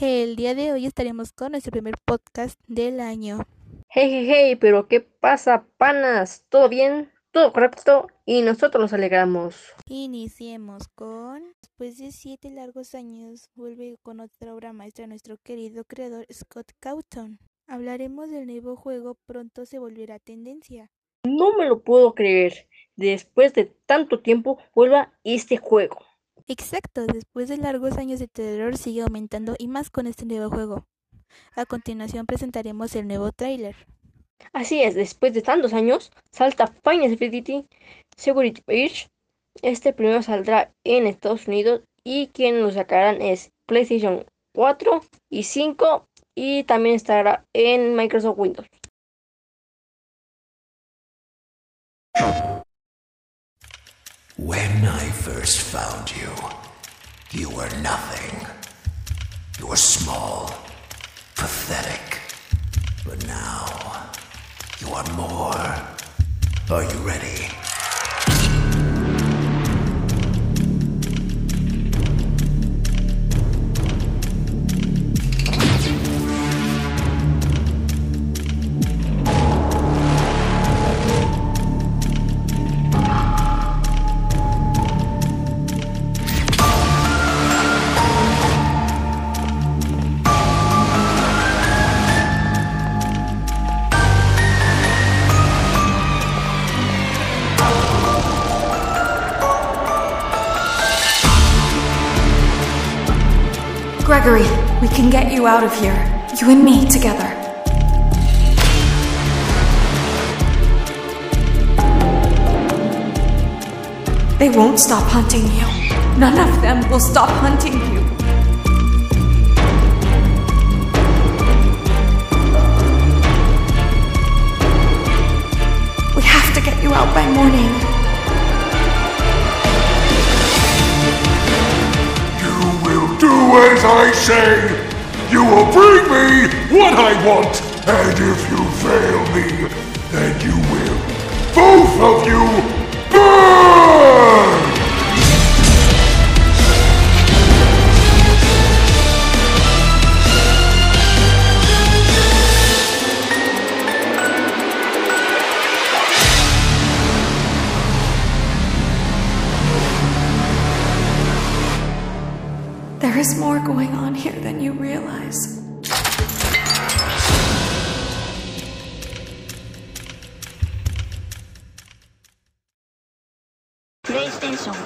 El día de hoy estaremos con nuestro primer podcast del año. Hey, hey, hey, pero ¿qué pasa, panas? ¿Todo bien? ¿Todo correcto? Y nosotros nos alegramos. Iniciemos con... Después de siete largos años, vuelve con otra obra maestra nuestro querido creador Scott Cawthon. Hablaremos del nuevo juego Pronto se volverá tendencia. No me lo puedo creer. Después de tanto tiempo, vuelva este juego. Exacto, después de largos años de terror sigue aumentando y más con este nuevo juego. A continuación presentaremos el nuevo tráiler. Así es, después de tantos años, salta Final Fantasy Security Page. Este primero saldrá en Estados Unidos y quien lo sacarán es PlayStation 4 y 5 y también estará en Microsoft Windows. When I first found you, you were nothing. You were small, pathetic. But now, you are more. Are you ready? Gregory, we can get you out of here. You and me together. They won't stop hunting you. None of them will stop hunting you. We have to get you out by morning. As I say. You will bring me what I want. And if you fail me, then you will. Both of you There is more going on here than you realize. PlayStation